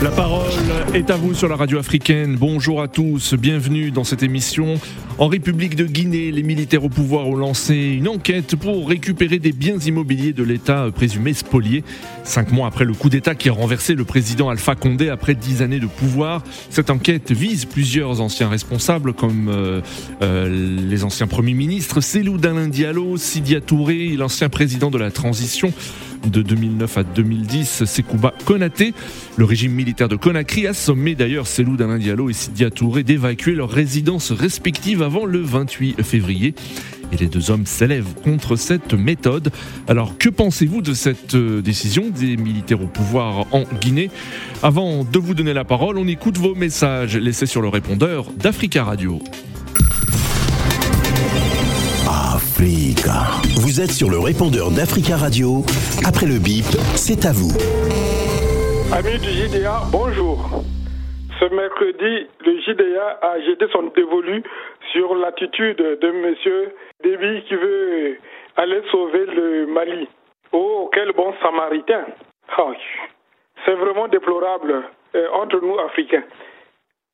La parole est à vous sur la radio africaine. Bonjour à tous, bienvenue dans cette émission. En République de Guinée, les militaires au pouvoir ont lancé une enquête pour récupérer des biens immobiliers de l'État présumés spoliés. Cinq mois après le coup d'État qui a renversé le président Alpha Condé après dix années de pouvoir, cette enquête vise plusieurs anciens responsables comme euh, euh, les anciens premiers ministres, Célou Dalin Diallo, Sidia Touré, l'ancien président de la transition de 2009 à 2010, Sekouba Konaté. Le régime militaire de Conakry a sommé d'ailleurs Célou Dalin Diallo et Sidia Touré d'évacuer leurs résidences respectives avant le 28 février. Et les deux hommes s'élèvent contre cette méthode. Alors que pensez-vous de cette euh, décision des militaires au pouvoir en Guinée? Avant de vous donner la parole, on écoute vos messages laissés sur le répondeur d'Africa Radio. Vous êtes sur le répondeur d'Africa Radio. Après le bip, c'est à vous. Amis du JDA, bonjour. Ce mercredi, le JDA a jeté son dévolu sur l'attitude de M. Déby qui veut aller sauver le Mali. Oh, quel bon samaritain. Oh, c'est vraiment déplorable euh, entre nous, Africains.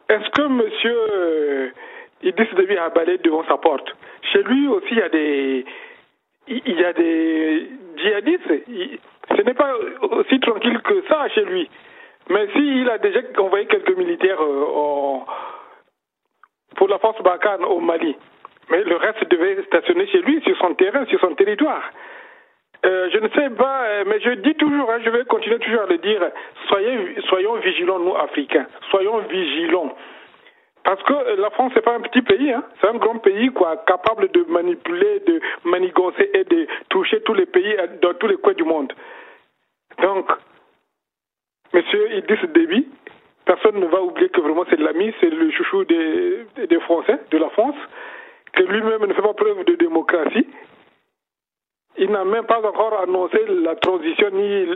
Est-ce que M. Euh, Idriss Déby a balayé devant sa porte? Chez lui aussi, il y a des, il y a des djihadistes. Ce n'est pas aussi tranquille que ça chez lui. Mais s'il a déjà envoyé quelques militaires euh, pour la force Barkhane au Mali, mais le reste devait stationner chez lui, sur son terrain, sur son territoire. Euh, je ne sais pas, euh, mais je dis toujours, hein, je vais continuer toujours à le dire, soyez, soyons vigilants, nous, Africains. Soyons vigilants. Parce que la France, n'est pas un petit pays, hein. c'est un grand pays, quoi, capable de manipuler, de manigancer et de toucher tous les pays dans tous les coins du monde. Donc, Monsieur Idriss Déby, personne ne va oublier que vraiment c'est l'ami, c'est le chouchou des, des Français, de la France, que lui-même ne fait pas preuve de démocratie. Il n'a même pas encore annoncé la transition ni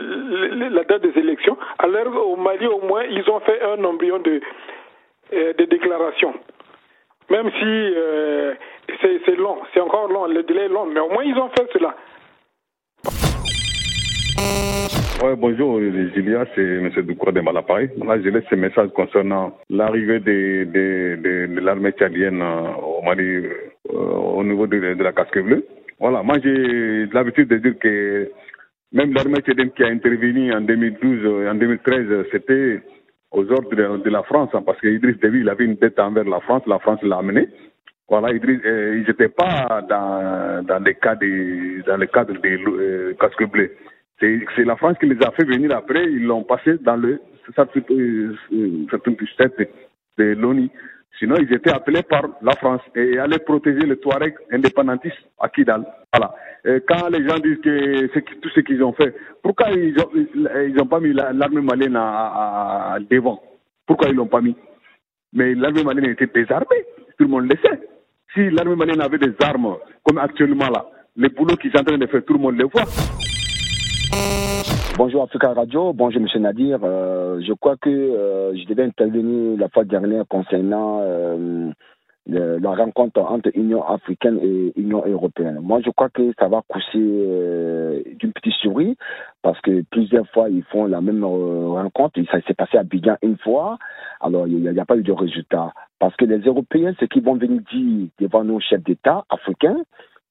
la date des élections. Alors au Mali, au moins, ils ont fait un embryon de, euh, de déclaration. Même si euh, c'est long, c'est encore long, le délai est long, mais au moins ils ont fait cela. Ouais, bonjour, Julia, c'est M. Doucoura de Malapaï. Là, je laisse ce message concernant l'arrivée de, l'armée tchadienne euh, au Mali euh, au niveau de, la casque bleue. Voilà, moi j'ai l'habitude de dire que même l'armée tchadienne qui a intervenu en 2012 et en 2013, c'était aux ordres de, la France, hein, parce qu'Idriss Déby, il avait une dette envers la France, la France l'a amené. Voilà, Idriss, euh, ils n'étaient pas dans, dans, les cas de, dans le cadre des euh, casques bleus. C'est la France qui les a fait venir après, ils l'ont passé dans le certaines tête de l'ONU. Sinon, ils étaient appelés par la France et allaient protéger les Touaregs indépendantistes à Kidal. Voilà. quand les gens disent que tout ce qu'ils ont fait, pourquoi ils n'ont ont pas mis l'armée malienne à, devant? Pourquoi ils l'ont pas mis? Mais l'armée malienne était désarmée, tout le monde le sait. Si l'armée malienne avait des armes, comme actuellement là, les boulots qu'ils sont en train de faire, tout le monde le voit. Bonjour Africa Radio, bonjour Monsieur Nadir. Euh, je crois que euh, je devais intervenir la fois dernière concernant euh, la rencontre entre Union africaine et Union européenne. Moi, je crois que ça va coucher d'une petite souris parce que plusieurs fois ils font la même rencontre. Ça s'est passé à Bidjan une fois. Alors il n'y a, a, pas eu de résultat parce que les Européens, ce qu'ils vont venir dire devant nos chefs d'État africains,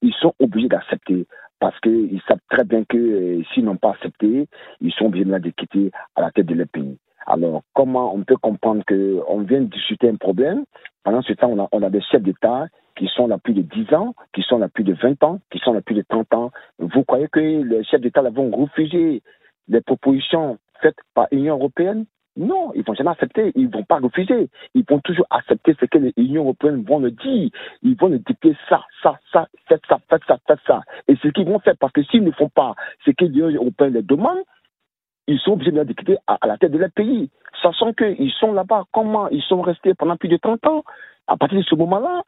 ils sont obligés d'accepter parce qu'ils savent très bien que euh, s'ils n'ont pas accepté, ils sont obligés de quitter à la tête de leur pays. Alors, comment on peut comprendre qu'on vient de discuter un problème, pendant ce temps, on a, on a des chefs d'État qui sont là plus de 10 ans, qui sont là plus de 20 ans, qui sont là plus de 30 ans. Vous croyez que les chefs d'État vont refuser les propositions faites par l'Union européenne? Non, ils vont jamais accepter, ils vont pas refuser. Ils vont toujours accepter ce que l'Union européenne vont le dire. Ils vont le dicter ça, ça, ça, faites ça, faites ça, faites ça. Et ce qu'ils vont faire, parce que s'ils ne font pas ce que l'Union européenne les demande, ils sont obligés de dicter à, la tête de leur pays. Sachant qu'ils sont là-bas, comment ils sont restés pendant plus de 30 ans, à partir de ce moment-là,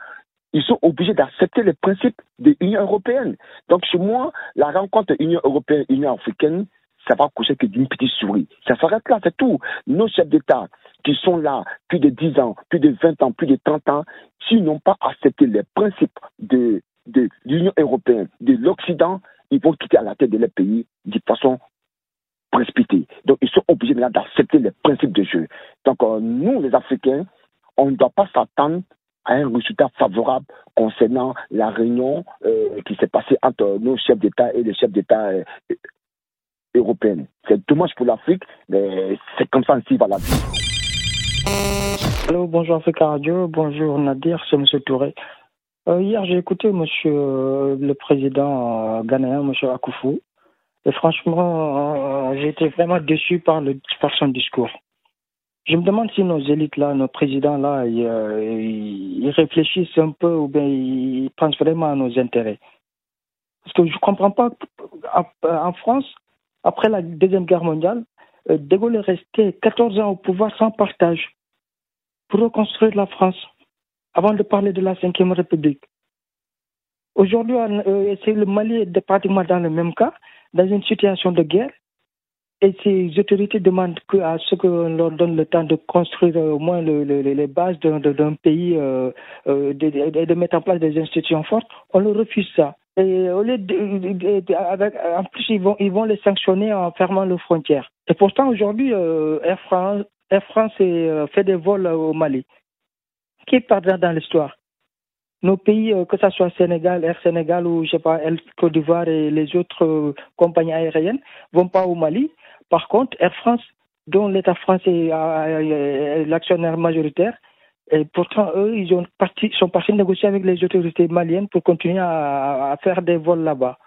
ils sont obligés d'accepter les principes de l'Union européenne. Donc, chez moi, la rencontre Union européenne-Union africaine, ça va coucher que d'une petite souris. Ça s'arrête là, c'est tout. Nos chefs d'État qui sont là plus de 10 ans, plus de 20 ans, plus de 30 ans, s'ils n'ont pas accepté les principes de, de l'Union européenne, de l'Occident, ils vont quitter à la tête de leur pays de façon précipitée. Donc, ils sont obligés maintenant d'accepter les principes de jeu. Donc, euh, nous, les Africains, on ne doit pas s'attendre à un résultat favorable concernant la réunion euh, qui s'est passée entre nos chefs d'État et les chefs d'État euh, européens. C'est dommage pour l'Afrique, mais c'est comme ça ainsi va la vie. Allô, bonjour Africa Radio, bonjour Nadir, c'est M. Touré. Euh, hier, j'ai écouté monsieur euh, le président euh, ghanéen, M. Akufo, et franchement, j'ai été vraiment déçu par, son discours. Je me demande si nos élites là, nos présidents là, ils, réfléchissent un peu ou bien ils pensent vraiment à nos intérêts. Parce que je ne comprends pas, en France, après la Deuxième Guerre mondiale, De Gaulle est resté 14 ans au pouvoir sans partage pour reconstruire la France avant de parler de la Ve République. Aujourd'hui, euh, le Mali est pratiquement dans le même cas, dans une situation de guerre. Et ces autorités demandent à ce qu'on leur donne le temps de construire au moins les bases d'un pays euh, euh, et de, mettre en place des institutions fortes. On leur refuse ça. Et au lieu en plus, ils vont, ils vont les sanctionner en fermant leurs frontières. Et pourtant, aujourd'hui, Air France, Air France fait des vols au Mali qui est dans l'histoire? Nos pays, euh, que ce soit Sénégal, Air Sénégal ou je sais pas, Côte d'Ivoire et les autres euh, compagnies aériennes, vont pas au Mali. Par contre, Air France, dont l'État français est l'actionnaire majoritaire, et pourtant, eux, ils ont parti, sont partis négocier avec les autorités maliennes pour continuer à, faire des vols là-bas.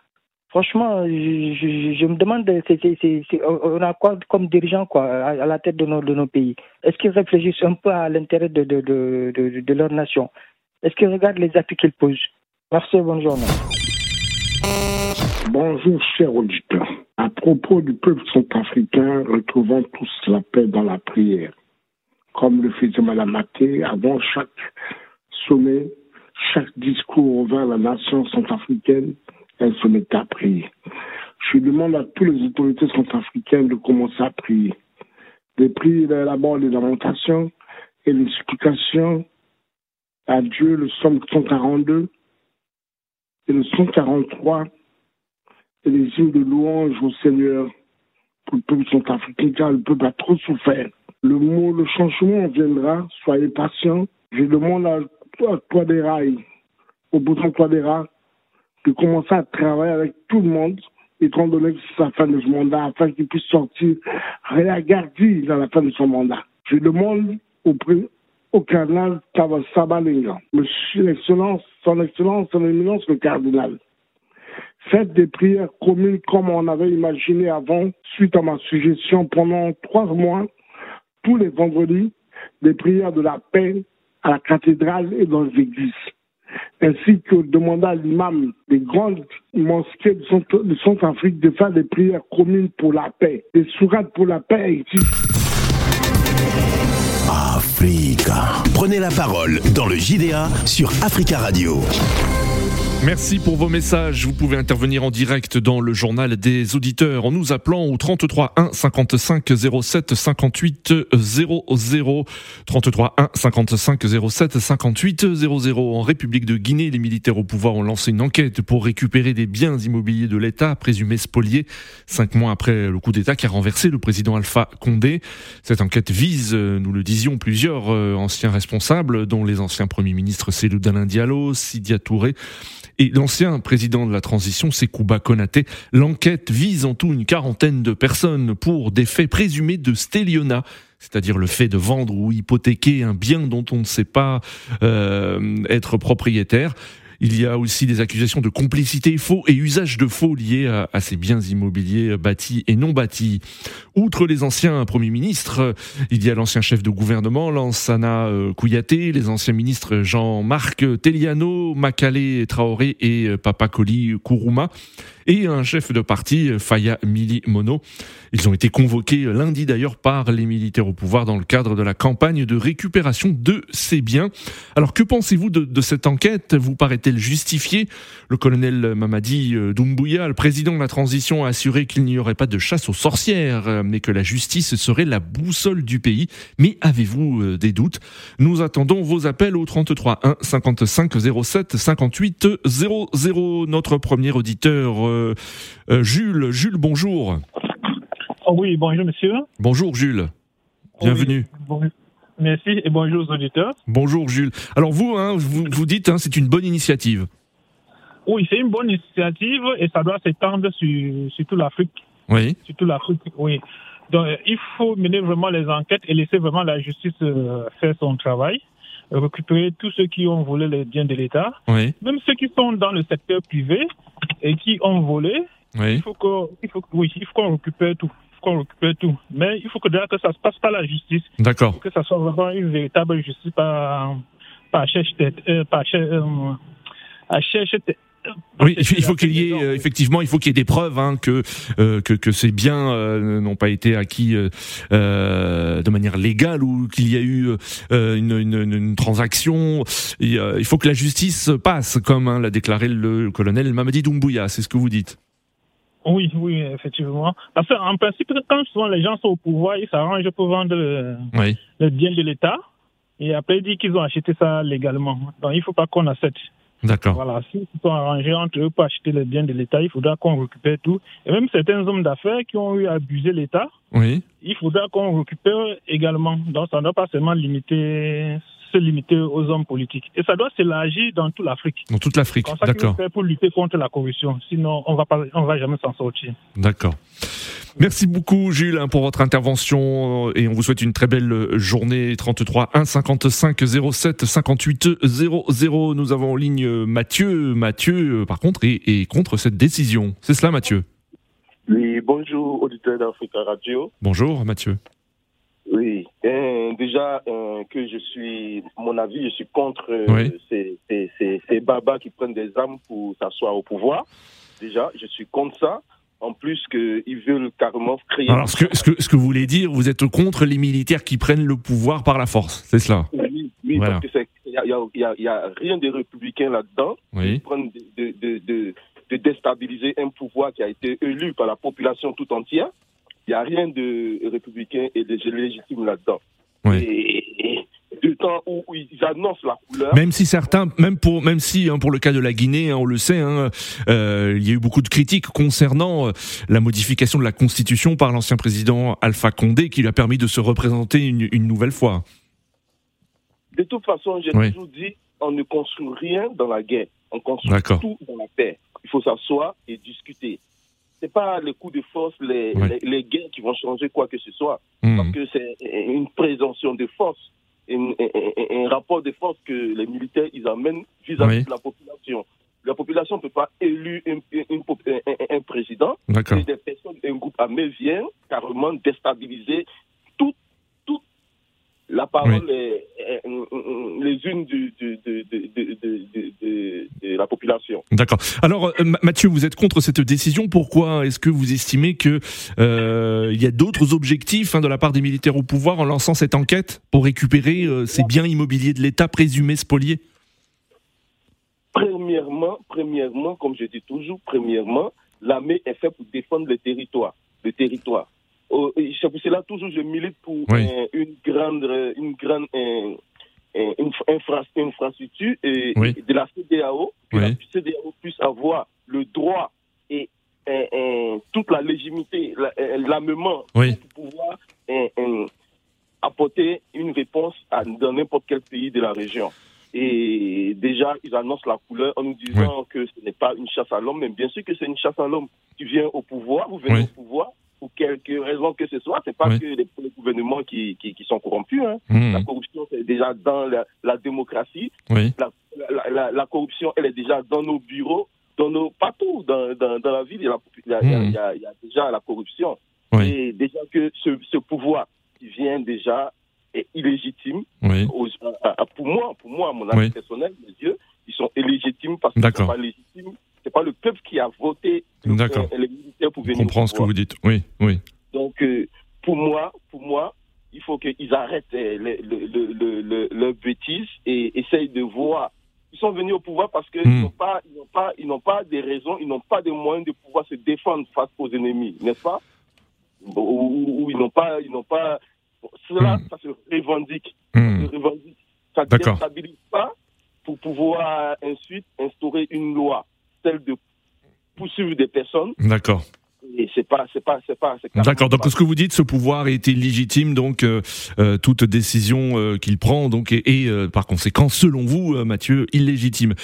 Franchement, je, me demande, on a quoi comme dirigeant quoi, à, la tête de nos, de nos pays? Est-ce qu'ils réfléchissent un peu à l'intérêt de, de, de, leur nation? Est-ce qu'ils regardent les appuis qu'ils posent? Merci, bonne journée. Bonjour, chers auditeurs. À propos du peuple centrafricain, retrouvons tous la paix dans la prière. Comme le faisait Mme Maté avant chaque sommet, chaque discours vers la nation centrafricaine, elle se met à prier. Je demande à toutes les autorités centrafricaines de commencer à prier. De prier d'abord les lamentations et les supplications à Dieu, le psaume 142 et le 143 et les hymnes de louange au Seigneur pour le peuple centrafricain car le peuple a trop souffert. Le mot, le changement viendra, soyez patients. Je demande à toi, des rails, au bouton toi des rails, de commencer à travailler avec tout le monde, étant donné que c'est la fin de ce mandat, afin qu'il puisse sortir réagardi dans la fin de son mandat. Je demande au, au cardinal Sabalinga, Monsieur l'Excellence, Son Excellence, Son Éminence le cardinal, faites des prières communes comme on avait imaginé avant, suite à ma suggestion pendant trois mois, tous les vendredis, des prières de la paix à la cathédrale et dans les églises ainsi que demander à l'imam des grandes mosquées de Centrafrique de faire des prières communes pour la paix, des sourates pour la paix Africa. Prenez la parole dans le JDA sur Africa Radio. Merci pour vos messages. Vous pouvez intervenir en direct dans le journal des auditeurs en nous appelant au 33 1 55 07 58 00. 33 1 55 07 58 00. En République de Guinée, les militaires au pouvoir ont lancé une enquête pour récupérer des biens immobiliers de l'État présumés spoliés cinq mois après le coup d'État qui a renversé le président Alpha Condé. Cette enquête vise, nous le disions, plusieurs euh, anciens responsables, dont les anciens premiers ministres Dalin Diallo, Sidia Touré et l'ancien président de la transition, Sekouba Konaté. L'enquête vise en tout une quarantaine de personnes pour des faits présumés de stéliona c'est-à-dire le fait de vendre ou hypothéquer un bien dont on ne sait pas euh, être propriétaire. Il y a aussi des accusations de complicité faux et usage de faux liés à, ces biens immobiliers bâtis et non bâtis. Outre les anciens premiers ministres, il y a l'ancien chef de gouvernement, Lansana euh, Kouyaté, les anciens ministres Jean-Marc Teliano, Makale Traoré et Papakoli Kourouma et un chef de parti, Faya Mili Mono. Ils ont été convoqués lundi d'ailleurs par les militaires au pouvoir dans le cadre de la campagne de récupération de ces biens. Alors que pensez-vous de, cette enquête? Vous paraît-elle justifiée? Le colonel Mamadi Doumbouya, le président de la transition, a assuré qu'il n'y aurait pas de chasse aux sorcières. mais que la justice serait la boussole du pays. Mais avez-vous des doutes? Nous attendons vos appels au 33 1 55 07 58 00. Notre premier auditeur, Jules. Jules, bonjour. Oh oui, bonjour monsieur. Bonjour Jules. Bienvenue. Merci et bonjour aux auditeurs. Bonjour Jules. Alors vous, hein, vous, vous dites, hein, c'est une bonne initiative. Oui, c'est une bonne initiative et ça doit s'étendre sur, sur toute l'Afrique. Oui. Sur toute l'Afrique, oui. Donc il faut mener vraiment les enquêtes et laisser vraiment la justice euh, faire son travail, récupérer tous ceux qui ont volé les biens de l'État, oui. même ceux qui sont dans le secteur privé et qui ont volé. Oui. Il faut qu'on, il faut, oui, il faut qu'on récupère tout qu'on récupère tout. Mais il faut que, que ça se passe par la justice. D'accord. Que ça soit vraiment une véritable justice par, par cherche-tête, euh, par cherche, euh, à cherche oui, il faut qu'il y ait euh, effectivement, il faut qu'il y ait des preuves hein, que, euh, que que ces biens euh, n'ont pas été acquis de manière légale ou qu'il y a eu une, une, une, transaction. il faut que la justice passe, comme hein, l'a déclaré le colonel Mamadi Doumbouya. C'est ce que vous dites. Oui, oui, effectivement. Parce qu'en principe, quand souvent les gens sont au pouvoir, ils s'arrangent pour vendre le, oui. le bien de l'État. Et après, ils disent qu'ils ont acheté ça légalement. Donc, il ne faut pas qu'on accepte. D'accord. Voilà, s'ils sont arrangés entre eux pour acheter les biens de l'État, il faudra qu'on récupère tout. Et même certains hommes d'affaires qui ont eu à abuser l'État, oui. il faudra qu'on récupère également. Donc, ça ne doit pas seulement limiter se limiter aux hommes politiques. Et ça doit s'élargir dans toute l'Afrique. Dans toute l'Afrique, d'accord. pour lutter contre la corruption. Sinon, on va pas, on va jamais s'en sortir. D'accord. Merci beaucoup Jules hein, pour votre intervention et on vous souhaite une très belle journée 33 1 55 07 58 00. Nous avons en ligne Mathieu. Mathieu, par contre, est, est contre cette décision. C'est cela Mathieu Oui, bonjour auditeurs d'Africa Radio. Bonjour Mathieu. Oui, euh, déjà euh, que je suis, mon avis, je suis contre euh, Oui. ces, ces, ces, ces babas qui prennent des armes pour s'asseoir au pouvoir. Déjà, je suis contre ça. En plus qu'ils veulent carrément créer... Alors ce que, ce, que, ce que vous voulez dire, vous êtes contre les militaires qui prennent le pouvoir par la force, c'est cela? Oui, oui Voilà. parce qu'il n'y a, y a, y rien de républicain là-dedans. Oui. Ils prennent de, de, de, de, de déstabiliser un pouvoir qui a été élu par la population tout entière. Il n'y a rien de républicain et de légitime là-dedans. Oui. Et, et du temps où, où ils annoncent la couleur... Même si certains, même pour, même si hein, pour le cas de la Guinée, hein, on le sait, hein, euh, il y a eu beaucoup de critiques concernant euh, la modification de la constitution par l'ancien président Alpha Condé, qui lui a permis de se représenter une, une nouvelle fois. De toute façon, j'ai Oui. toujours dit, on ne construit rien dans la guerre. On construit tout dans la paix. Il faut s'asseoir et discuter. C'est pas les coups de force, les, Oui. les, les guerres qui vont changer quoi que ce soit. Hmm. Parce que c'est une présomption de force, un, un- un rapport de force que les militaires ils amènent vis-à-vis Oui. de la population. La population ne peut pas élu un, une pop- un- un- un président et des personnes, un groupe armé vient carrément déstabiliser toute la parole est- est- est- les unes du- du- de, la population. D'accord. Alors, euh, Ma- Mathieu, vous êtes contre cette décision. Pourquoi Est-ce que vous estimez que euh, il y a d'autres objectifs hein, de la part des militaires au pouvoir en lançant cette enquête pour récupérer euh, ces biens immobiliers de l'État présumés spoliés? Premièrement, premièrement, comme je dis toujours, premièrement, l'armée est faite pour défendre le territoire. Le territoire. Oh, C'est pour cela toujours je milite pour Oui. euh, une grande, euh, une grande euh, infra- infrastructure et, Oui. de la CDAO, que Oui. la CDAO puisse avoir le droit et toute la légitimité, la- l'armement Oui. pour pouvoir apporter une réponse à, dans n'importe quel pays de la région. Et déjà, ils annoncent la couleur en nous disant que ce n'est pas une chasse à l'homme, mais bien sûr que c'est une chasse à l'homme. Tu viens au pouvoir, vous venez au pouvoir, pour quelque raison que ce soit. C'est pas Oui. que les, les gouvernements qui, qui, qui sont corrompus. Hein. Hmm. La corruption, c'est déjà dans la, la démocratie. Oui. La, la, la, la corruption, elle est déjà dans nos bureaux, dans nos partout, dans, dans, dans la ville. Il y a, il y a- il y a- il y a- il y a déjà la corruption. Oui. Et déjà que ce, ce pouvoir qui vient déjà est illégitime. Oui. Aux- à- à- pour moi, pour moi, à mon avis personnel, mes yeux, ils sont illégitimes parce que c'est pas légitime. C'est pas le peuple qui a voté le- D'accord. les militaires pour Je venir. au comprends ce que vous dites. Oui. Oui. Donc, euh, pour moi, pour moi, il faut qu'ils arrêtent euh, le, le, le, le, le- leurs bêtises et essayent de voir. Ils sont venus au pouvoir parce qu'ils Hmm. n'ont pas, ils n'ont pas, ils n'ont pas des raisons, ils n'ont pas de moyens de pouvoir se défendre face aux ennemis, n'est-ce pas? Où, ils n'ont pas, ils n'ont pas. Cela, ça se revendique. Hmm. Ça se revendique. Ça ne déstabilise pas pour pouvoir ensuite instaurer une loi, celle de poursuivre des personnes. D'accord. Et c'est pas, c'est pas, c'est pas. c'est D'accord. Donc pas- ce que vous dites, ce pouvoir est illégitime, donc euh, euh, toute décision euh, qu'il prend, donc est, euh, par conséquent, selon vous, Mathieu, illégitime.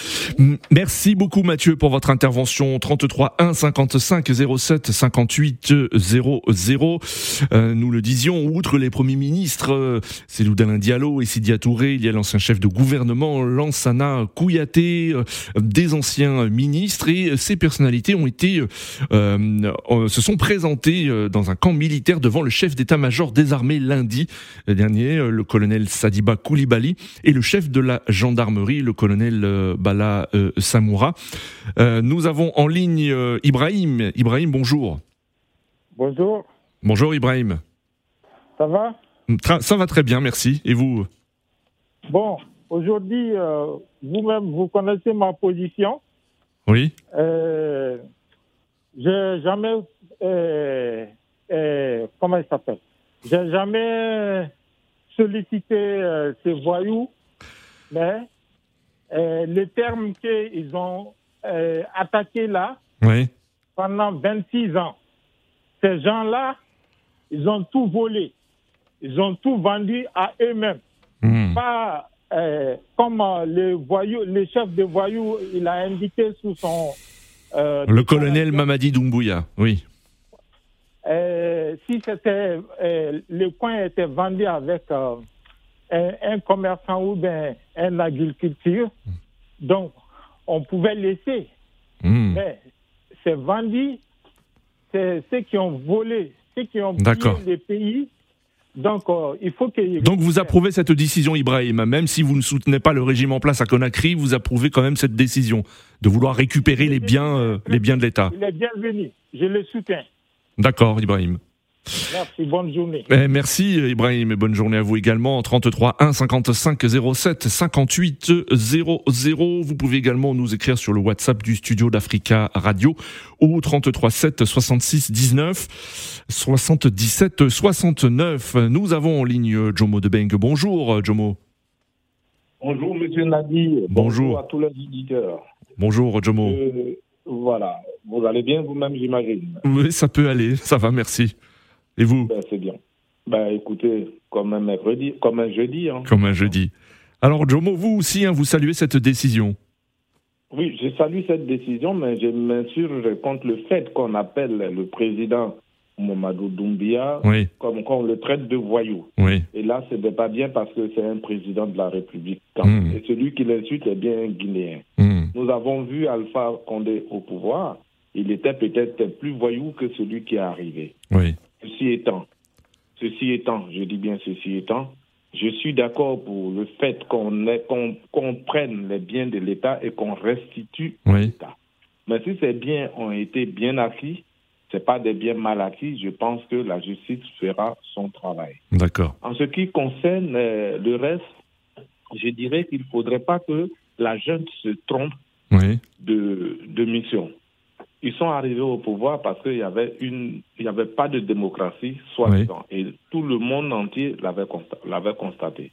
Merci beaucoup, Mathieu, pour votre intervention. 33 1 55 07 58 00. Euh, nous le disions, outre les premiers ministres, euh, Célou Dalin Diallo et Sidia Touré, il y a l'ancien chef de gouvernement, Lansana Kouyaté, euh, des anciens ministres, et ces personnalités ont été euh, se sont présentés euh, dans un camp militaire devant le chef d'état-major des armées lundi dernier, euh, le colonel Sadiba Koulibaly, et le chef de la gendarmerie, le colonel Bala Samoura. Nous avons en ligne Ibrahim. Ibrahim, bonjour. Bonjour, Bonjour Ibrahim. ça va? Ça va très bien, merci. Et vous? Bon, aujourd'hui, euh, vous-même, vous connaissez ma position. Oui Euh, j'ai jamais, euh, euh, comment il s'appelle? J'ai jamais sollicité euh, ces voyous, mais les termes qu'ils ont attaqués là Oui. pendant 26 ans, ces gens-là, ils ont tout volé, ils ont tout vendu à eux-mêmes Hmm. pas comme euh, le voyou, le chef de voyous, il a indiqué sous son. Euh, Le colonel Mamadi Doumbouya, oui. Euh, si c'était euh, le coin était vendu avec un, un commerçant ou bien un agriculture, donc on pouvait laisser. Hmm. Mais c'est vendu, c'est ceux qui ont volé, ceux qui ont pillé les pays. Donc euh, il faut que. Donc vous approuvez cette décision, Ibrahim, même si vous ne soutenez pas le régime en place à Conakry, vous approuvez quand même cette décision de vouloir récupérer les biens, euh, les biens de l'État. Il est bienvenu, je le soutiens. D'accord, Ibrahim. Merci, bonne journée. Eh, merci Ibrahim et bonne journée à vous également. 33 1 55 07 58 00. Vous pouvez également nous écrire sur le WhatsApp du studio d'Africa Radio au 33 7 66 19 77 69. Nous avons en ligne Jomo de Beng. Bonjour Jomo. Bonjour, monsieur Nadi. Bonjour. à tous les auditeurs. Bonjour Jomo. Euh, voilà. Vous allez bien vous-même, j'imagine. Oui, ça peut aller, ça va, merci. Et vous Ben, c'est bien. Ben, écoutez, comme un mercredi, comme un jeudi. Hein. Comme un jeudi. Alors Jomo, vous aussi, hein, vous saluez cette décision. Oui, je salue cette décision, mais je m'insurge contre le fait qu'on appelle le président Mamadou Doumbia Oui. comme qu'on le traite de voyou. Oui. Et là, ce n'est pas bien parce que c'est un président de la République. Mm. Et celui qui l'insulte est bien un Guinéen. Hmm. Nous avons vu Alpha Condé au pouvoir. Il était peut-être plus voyou que celui qui est arrivé. Oui. Ceci étant, ceci étant, je dis bien ceci étant, je suis d'accord pour le fait qu'on prenne les biens de l'État et qu'on restitue Oui. l'État. Mais si ces biens ont été bien acquis, c'est pas des biens mal acquis, je pense que la justice fera son travail. D'accord. En ce qui concerne euh, le reste, je dirais qu'il ne faudrait pas que la jeune se trompe Oui. de, de mission. Ils sont arrivés au pouvoir parce qu'il y avait une, il n'y avait pas de démocratie, soi-disant, et tout le monde entier l'avait consta- l'avait constaté.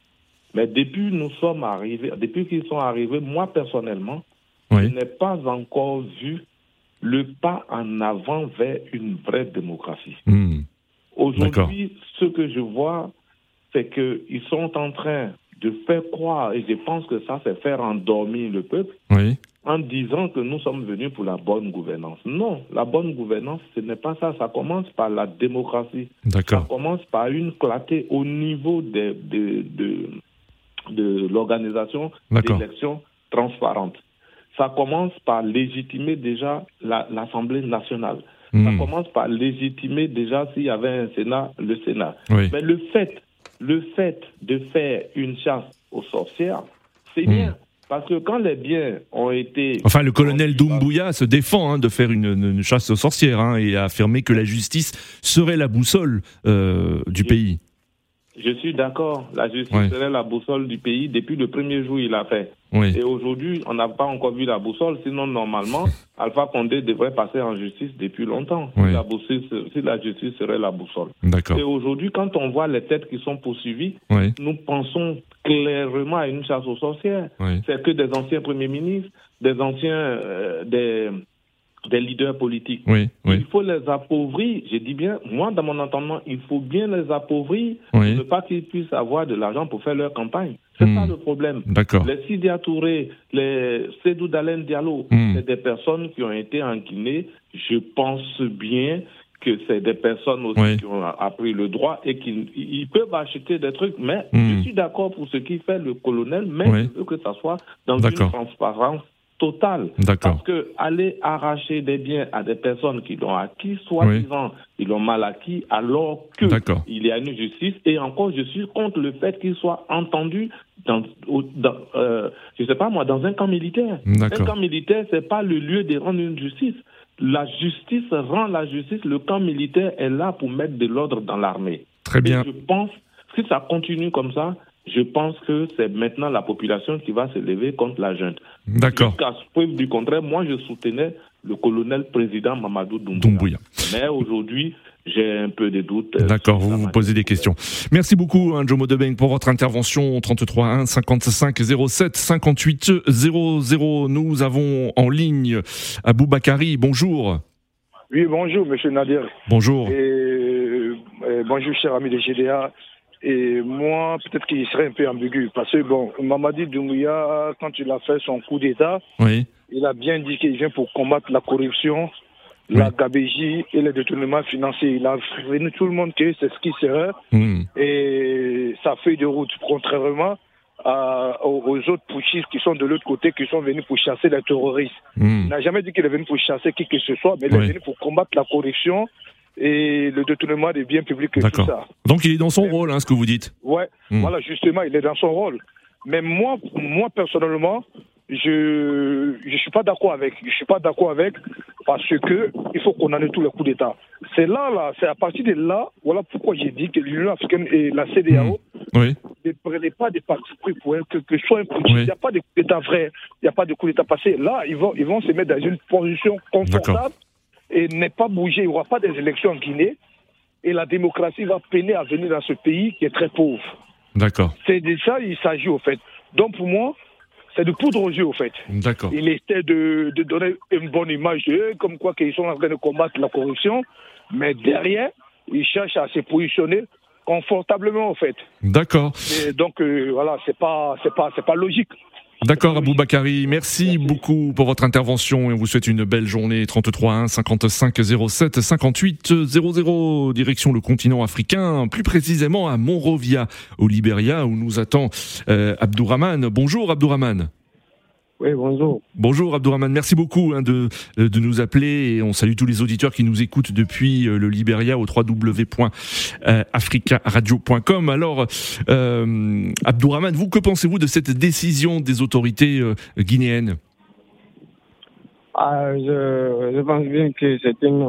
Mais depuis nous sommes arrivés, depuis qu'ils sont arrivés, moi personnellement, je n'ai pas encore vu le pas en avant vers une vraie démocratie. Hmm. Aujourd'hui, ce que je vois, c'est qu'ils sont en train de faire croire, et je pense que ça, c'est faire endormir le peuple, Oui. En disant que nous sommes venus pour la bonne gouvernance. Non, la bonne gouvernance, ce n'est pas ça. Ça commence par la démocratie. Ça commence par une clarté au niveau de, de, de, de l'organisation d'élections transparentes. Ça commence par légitimer déjà la- l'Assemblée nationale. Ça Hmm. commence par légitimer déjà s'il y avait un Sénat, le Sénat. Oui. Mais le fait, le fait de faire une chasse aux sorcières, c'est Hmm. bien. Parce que quand les biens ont été... Enfin, le colonel Doumbouya se défend hein, de faire une, une chasse aux sorcières hein, et a affirmé que la justice serait la boussole euh, du pays. Je suis d'accord. La justice serait la boussole du pays. Depuis le premier jour, il a fait. Et aujourd'hui, on n'a pas encore vu la boussole. Sinon, normalement, Alpha Condé devrait passer en justice depuis longtemps. Si, la si, la justice serait la boussole. Et aujourd'hui, quand on voit les têtes qui sont poursuivies, nous pensons clairement à une chasse aux sorcières. C'est que des anciens premiers ministres, des anciens euh, des des leaders politiques. Oui, Il faut les appauvrir. Je dis bien, moi, dans mon entendement, il faut bien les appauvrir pour ne pas qu'ils puissent avoir de l'argent pour faire leur campagne. C'est ça hmm. le problème. D'accord. Les Sidia Touré, les Sédou Dalen Diallo, hmm. c'est des personnes qui ont été en Guinée. Je pense bien que c'est des personnes aussi qui ont appris le droit et qui ils peuvent acheter des trucs. Mais je hmm. suis d'accord pour ce qui fait le colonel, mais je veux que ça soit dans une transparence total. Parce que aller arracher des biens à des personnes qui l'ont acquis, soi-disant, ils l'ont mal acquis, alors que il y a une justice. Et encore, je suis contre le fait qu'il soit entendu dans, dans euh, je sais pas moi, dans un camp militaire. Un camp militaire, c'est pas le lieu de rendre une justice. La justice rend la justice. Le camp militaire est là pour mettre de l'ordre dans l'armée. Très bien. je pense, si ça continue comme ça, je pense que c'est maintenant la population qui va se lever contre la junte. D'accord. Jusqu'à preuve du contraire, moi je soutenais le colonel président Mamadou Doumbouya. Mais aujourd'hui, j'ai un peu de doutes. Euh, D'accord, vous vous posez des questions. Merci beaucoup, hein, Jomo Debeng, pour votre intervention 33 1 55 07 58 00. Nous avons en ligne Abou Bakari. Bonjour. Oui, bonjour, monsieur Nadir. Bonjour. Et, euh, bonjour, cher ami de GDA. Et moi, peut-être qu'il serait un peu ambigu. Parce que, bon, Mamadi Doumbouya, quand il a fait son coup d'État, il a bien dit qu'il vient pour combattre la corruption, la gabégie et le détournement financier. Il a prévenu tout le monde que c'est ce qui serait. Hmm. Et sa feuille de route, contrairement aux, autres putschistes qui sont de l'autre côté, qui sont venus pour chasser les terroristes. Hmm. Il n'a jamais dit qu'il est venu pour chasser qui que ce soit, mais il est venu pour combattre la corruption et le détournement des biens publics et tout ça. Donc il est dans son rôle, hein, ce que vous dites. Ouais, hmm. voilà, justement, il est dans son rôle. Mais moi, moi personnellement, je je suis pas d'accord avec. Je suis pas d'accord avec parce que il faut qu'on ait tous les coups d'État. C'est là, là, c'est à partir de là, voilà pourquoi j'ai dit que l'Union africaine et la CDAO hmm. ne prenaient pas des partis pris pour que, que soit un Il n'y a pas de coup d'État vrai, il n'y a pas de coup d'État passé. Là, ils vont, ils vont se mettre dans une position confortable et n'est pas bougé. Il n'y aura pas des élections en Guinée et la démocratie va peiner à venir dans ce pays qui est très pauvre. D'accord. C'est de ça il s'agit au fait. Donc pour moi, c'est de poudre aux yeux au fait. D'accord. Il essaie de, de, donner une bonne image d'eux, comme quoi qu'ils sont en train de combattre la corruption, mais derrière, ils cherchent à se positionner confortablement au fait. D'accord. Donc euh, voilà, c'est pas c'est pas c'est pas logique. D'accord, Abou Bakari. Merci, beaucoup pour votre intervention et on vous souhaite une belle journée. 33 1 55 07 58 00, direction le continent africain, plus précisément à Monrovia, au Libéria, où nous attend euh, Abdourahman. Bonjour, Abdourahman. Oui, bonjour. Bonjour Abdourahman, merci beaucoup hein, de, euh, de nous appeler et on salue tous les auditeurs qui nous écoutent depuis euh, le Libéria au www.africaradio.com. Alors, euh, Abdourahman, vous, que pensez-vous de cette décision des autorités euh, guinéennes? Ah, je, je, pense bien que c'est une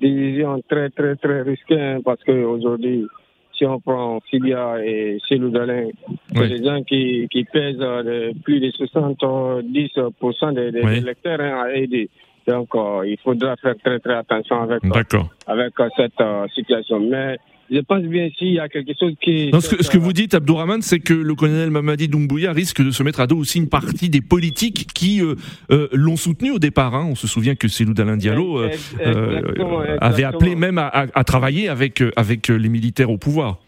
décision très, très, très risquée hein, parce qu'aujourd'hui, si on prend Sibia et Célou Dalin, c'est des gens qui, qui pèsent euh, plus de 70% des, des électeurs hein, à aider. Donc, euh, il faudra faire très, très attention avec, euh, avec cette situation. Mais je pense bien s'il y a quelque chose qui... ce, que, ce, que, vous dites, Abdourahman, c'est que le colonel Mamadi Doumbouya risque de se mettre à dos aussi une partie des politiques qui euh, euh, l'ont soutenu au départ. Hein. On se souvient que Célou Dalin Diallo euh, avait appelé même à, à, travailler avec, avec les militaires au pouvoir.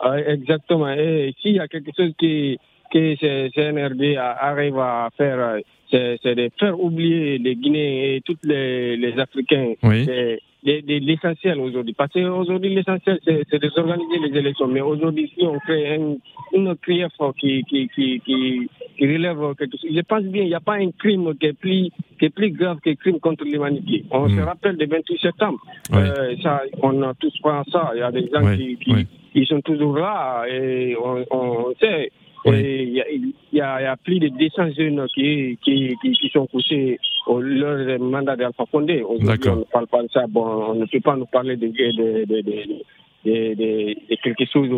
Ah, exactement. Et s'il y a quelque chose qui, que CNRD arrive à faire, c'est de faire oublier les Guinéens et tous les, les Africains. Oui l'essentiel aujourd'hui. Parce qu'aujourd'hui, l'essentiel, c'est de s'organiser les élections. Mais aujourd'hui, si on fait une, une qui, qui, qui, qui, relève quelque chose, je pense bien, il n'y a pas un crime qui est plus, qui est plus grave que le crime contre l'humanité. On se hmm. rappelle du 28 septembre. Euh, ça, on a tous pensé ça. Il y a des gens qui, qui, qui, sont toujours là et on, on sait il y, a, plus de 200 jeunes qui, qui, qui, sont couchés leur mandat d'Alpha Condé. Aujourd'hui, on ne parle pas de ça. Bon, on ne peut pas nous parler de, de, de, quelque chose.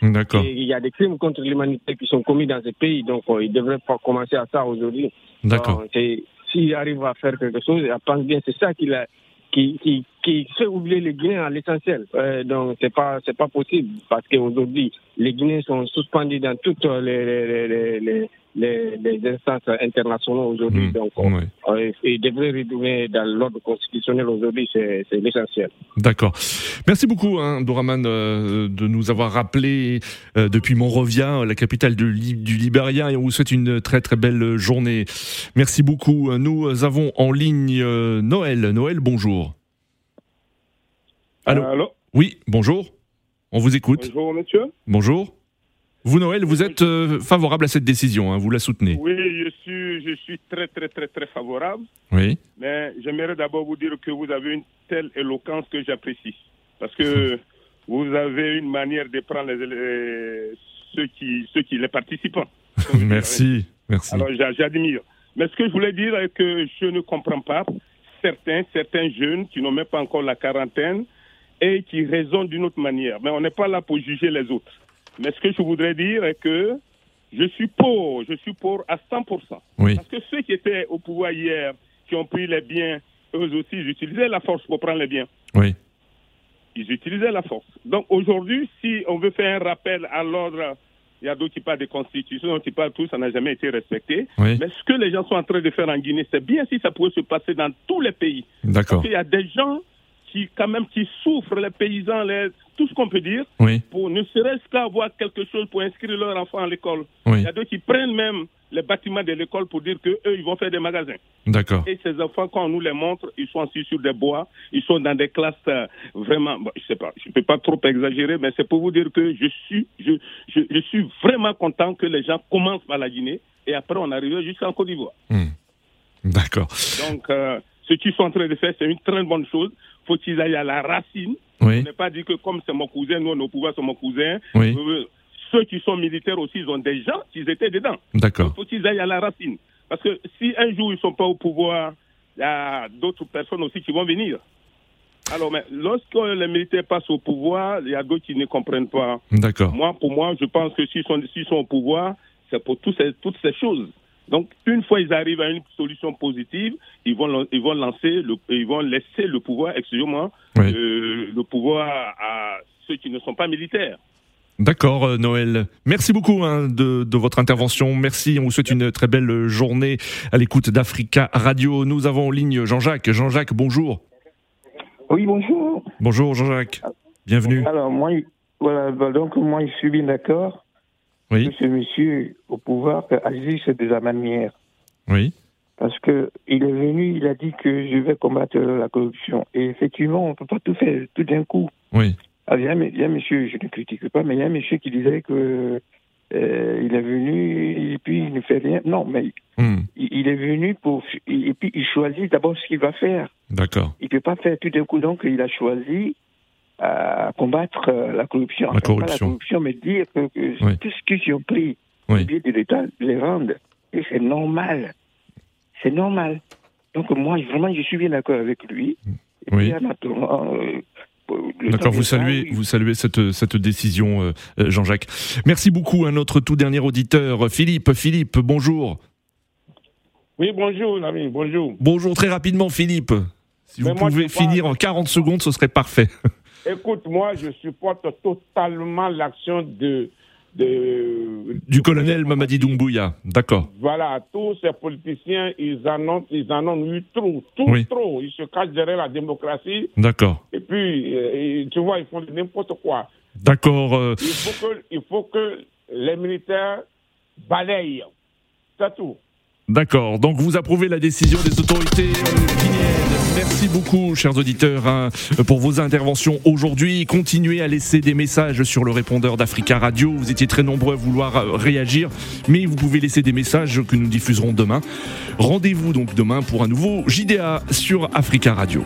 Il y a des crimes contre l'humanité qui sont commis dans ces pays, donc euh, il devrait pas commencer à ça aujourd'hui. D'accord. S'il arrive à faire quelque chose, je pense bien c'est ça qu'il a, qui, qui, qui fait oublier les Guinéens à l'essentiel. Euh, donc c'est pas c'est pas possible parce qu'aujourd'hui les Guinéens sont suspendus dans toutes les, les, les, les, les instances internationales aujourd'hui. Mmh. Donc euh, ils devraient retourner dans l'ordre constitutionnel aujourd'hui, c'est l'essentiel. D'accord. Merci beaucoup, hein, Doraman, euh, de nous avoir rappelé euh, depuis Monrovia, la capitale de, du Libéria, et on vous souhaite une très très belle journée. Merci beaucoup. Nous avons en ligne Noël. Noël, bonjour. Allô, Oui, bonjour. On vous écoute. Bonjour, monsieur. Bonjour. Vous, Noël, vous êtes euh, favorable à cette décision, hein, vous la soutenez Oui, je suis, je suis très, très, très, très favorable. Oui. Mais j'aimerais d'abord vous dire que vous avez une telle éloquence que j'apprécie. Parce que vous avez une manière de prendre les, ceux, qui, ceux qui, les participants. merci, merci. Alors, j'admire. Mais ce que je voulais dire est que je ne comprends pas certains, certains jeunes qui n'ont même pas encore la quarantaine et qui raisonnent d'une autre manière. Mais on n'est pas là pour juger les autres. Mais ce que je voudrais dire est que je suis pour, je suis pour à 100%. Parce que ceux qui étaient au pouvoir hier, qui ont pris les biens, eux aussi, ils utilisaient la force pour prendre les biens. Oui. Ils utilisaient la force. Donc aujourd'hui, si on veut faire un rappel à l'ordre, il y a d'autres qui parlent de constitution, qui parlent tout, ça n'a jamais été respecté. Mais ce que les gens sont en train de faire en Guinée, c'est bien si ça pouvait se passer dans tous les pays. D'accord. Parce qu'il y a des gens qui, quand même, qui souffrent, les paysans, les, tout ce qu'on peut dire, pour ne serait-ce qu'avoir quelque chose pour inscrire leur enfant à l'école. Il y a d'autres qui prennent même les bâtiments de l'école pour dire qu'eux, ils vont faire des magasins. D'accord. Et ces enfants, quand on nous les montre, ils sont assis sur des bois, ils sont dans des classes euh, vraiment, bon, je sais pas, je peux pas trop exagérer, mais c'est pour vous dire que je suis, je, je, je, suis vraiment content que les gens commencent par la Guinée et après on arrive jusqu'en Côte d'Ivoire. Hmm. D'accord. Donc, euh, ce qu'ils sont en train de faire, c'est une très bonne chose. Faut qu'ils aillent à la racine. Oui. On n'est pas dit que comme c'est mon cousin, nous, nos pouvoirs sont mon cousin. Oui. Euh, ceux qui sont militaires aussi, ils ont des gens qui étaient dedans. D'accord. Faut qu'ils aillent à la racine? Parce que si un jour ils ne sont pas au pouvoir, il y a d'autres personnes aussi qui vont venir. Alors, mais lorsque les militaires passent au pouvoir, il y a d'autres qui ne comprennent pas. D'accord. Moi, pour moi, je pense que s'ils sont, sont au pouvoir, c'est pour tous ces, toutes ces choses. Donc, une fois ils arrivent à une solution positive, ils vont, ils vont lancer, le, ils vont laisser le pouvoir, excusez-moi, Oui. euh, le pouvoir à ceux qui ne sont pas militaires. D'accord, euh, Noël. Merci beaucoup hein, de, de votre intervention. Merci. On vous souhaite une très belle journée à l'écoute d'Africa Radio. Nous avons en ligne Jean-Jacques. Jean-Jacques, bonjour. Oui, bonjour. Bonjour, Jean-Jacques. Bienvenue. Alors, moi, voilà, bah, donc, moi, je suis bien d'accord Oui. que ce monsieur au pouvoir agisse de la manière. Oui. Parce que il est venu, il a dit que je vais combattre la corruption. Et effectivement, on ne peut pas tout faire tout d'un coup. Oui. Alors, il, y a, il y a un monsieur, je ne critique pas, mais il y a un monsieur qui disait que euh, il est venu et puis il ne fait rien. Non, mais Hmm. il, il est venu pour et puis il choisit d'abord ce qu'il va faire. D'accord. Il peut pas faire tout d'un coup. Donc, il a choisi à combattre euh, la corruption. La Enfin, pas corruption. la corruption, mais dire que, que Oui. tout ce qu'ils ont pris Oui. au biais de l'État, les rendent. Et c'est normal. C'est normal. Donc, moi, vraiment, je suis bien d'accord avec lui. Et Oui. puis, euh, D'accord, vous saluez, oui. vous saluez cette, cette décision, euh, Jean-Jacques. Merci beaucoup à notre tout dernier auditeur, Philippe. Philippe, bonjour. Oui, bonjour, l'ami, bonjour. Bonjour, très rapidement, Philippe. Si vous Mais moi, pouvez pas- finir en 40 secondes, ce serait parfait. Écoute, moi, je supporte totalement l'action de, de. Du colonel Mamadi Doumbouya. D'accord. Voilà, tous ces politiciens, ils annoncent, ils en ont eu trop, tout Oui. trop. Ils se cachent derrière la démocratie. D'accord. Et puis, euh, tu vois, ils font n'importe quoi. D'accord. euh, Il faut que, il faut que les militaires balayent. C'est tout. D'accord. Donc vous approuvez la décision des autorités. Merci beaucoup, chers auditeurs, hein, pour vos interventions aujourd'hui. Continuez à laisser des messages sur le répondeur d'Africa Radio. Vous étiez très nombreux à vouloir euh, réagir, mais vous pouvez laisser des messages que nous diffuserons demain. Rendez-vous donc demain pour un nouveau JDA sur Africa Radio.